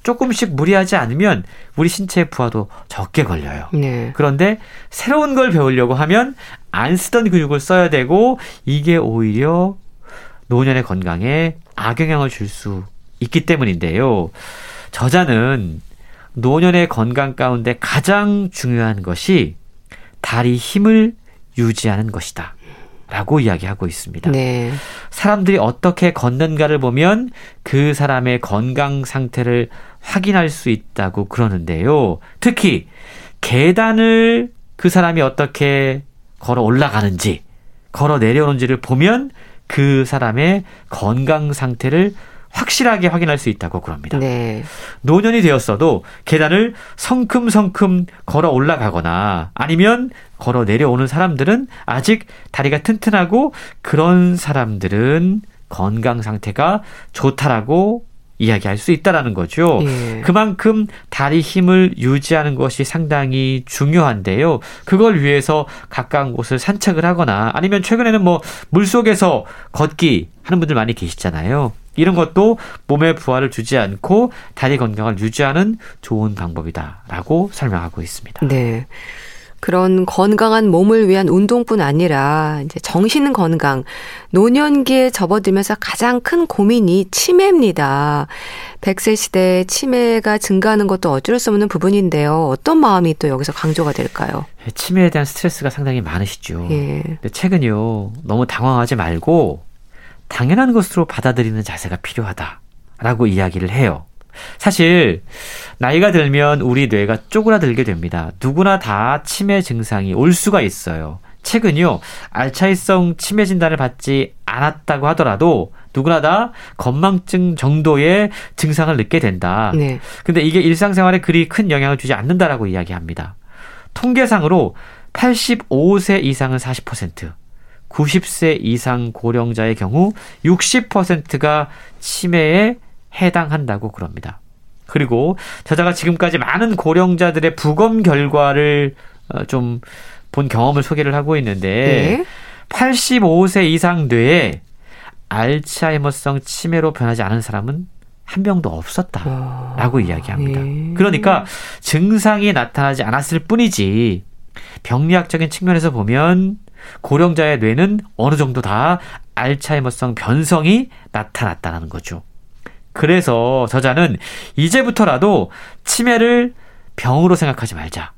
조금씩 무리하지 않으면 우리 신체의 부하도 적게 걸려요. 네. 그런데 새로운 걸 배우려고 하면 안 쓰던 근육을 써야 되고 이게 오히려 노년의 건강에 악영향을 줄 수 있기 때문인데요. 저자는 노년의 건강 가운데 가장 중요한 것이 다리 힘을 유지하는 것이다. 라고 이야기하고 있습니다. 네. 사람들이 어떻게 걷는가를 보면 그 사람의 건강 상태를 확인할 수 있다고 그러는데요. 특히 계단을 그 사람이 어떻게 걸어 올라가는지, 걸어 내려오는지를 보면 그 사람의 건강 상태를 확실하게 확인할 수 있다고 그럽니다. 네. 노년이 되었어도 계단을 성큼성큼 걸어 올라가거나 아니면 걸어 내려오는 사람들은 아직 다리가 튼튼하고 그런 사람들은 건강 상태가 좋다라고 이야기할 수 있다라는 거죠. 예. 그만큼 다리 힘을 유지하는 것이 상당히 중요한데요. 그걸 위해서 가까운 곳을 산책을 하거나 아니면 최근에는 뭐 물속에서 걷기 하는 분들 많이 계시잖아요. 이런 것도 몸에 부하를 주지 않고 다리 건강을 유지하는 좋은 방법이다라고 설명하고 있습니다. 네. 그런 건강한 몸을 위한 운동뿐 아니라 이제 정신 건강, 노년기에 접어들면서 가장 큰 고민이 치매입니다. 100세 시대에 치매가 증가하는 것도 어쩔 수 없는 부분인데요. 어떤 마음이 또 여기서 강조가 될까요? 예, 치매에 대한 스트레스가 상당히 많으시죠. 예. 근데 최근요, 너무 당황하지 말고 당연한 것으로 받아들이는 자세가 필요하다라고 이야기를 해요. 사실 나이가 들면 우리 뇌가 쪼그라들게 됩니다. 누구나 다 치매 증상이 올 수가 있어요. 최근요 알차이성 치매 진단을 받지 않았다고 하더라도 누구나 다 건망증 정도의 증상을 느끼게 된다. 네. 근데 이게 일상생활에 그리 큰 영향을 주지 않는다라고 이야기합니다. 통계상으로 85세 이상은 40%, 90세 이상 고령자의 경우 60%가 치매에 해당한다고 그럽니다. 그리고 저자가 지금까지 많은 고령자들의 부검 결과를 어, 좀본 경험을 소개를 하고 있는데 네. 85세 이상 뇌에 알츠하이머성 치매로 변하지 않은 사람은 한 명도 없었다라고 아, 이야기합니다. 네. 그러니까 증상이 나타나지 않았을 뿐이지 병리학적인 측면에서 보면 고령자의 뇌는 어느 정도 다 알츠하이머성 변성이 나타났다는 거죠. 그래서 저자는 이제부터라도 치매를 병으로 생각하지 말자.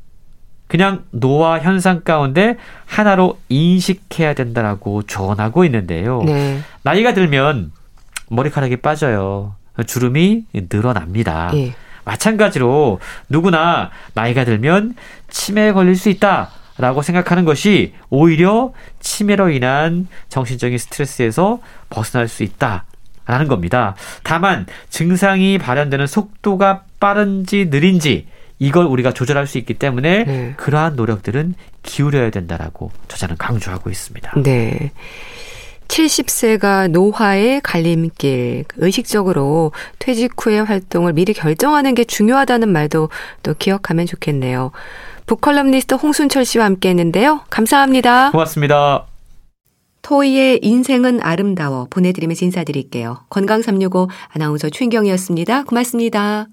그냥 노화 현상 가운데 하나로 인식해야 된다라고 조언하고 있는데요. 네. 나이가 들면 머리카락이 빠져요. 주름이 늘어납니다. 예. 마찬가지로 누구나 나이가 들면 치매에 걸릴 수 있다. 라고 생각하는 것이 오히려 치매로 인한 정신적인 스트레스에서 벗어날 수 있다. 라는 겁니다. 다만 증상이 발현되는 속도가 빠른지 느린지 이걸 우리가 조절할 수 있기 때문에 네. 그러한 노력들은 기울여야 된다라고 저자는 강조하고 있습니다. 네. 70세가 노화의 갈림길, 의식적으로 퇴직 후의 활동을 미리 결정하는 게 중요하다는 말도 또 기억하면 좋겠네요. 북컬럼니스트 홍순철 씨와 함께 했는데요. 감사합니다. 고맙습니다. 토이의 인생은 아름다워 보내드리면서 인사드릴게요. 건강365 아나운서 최인경이었습니다. 고맙습니다.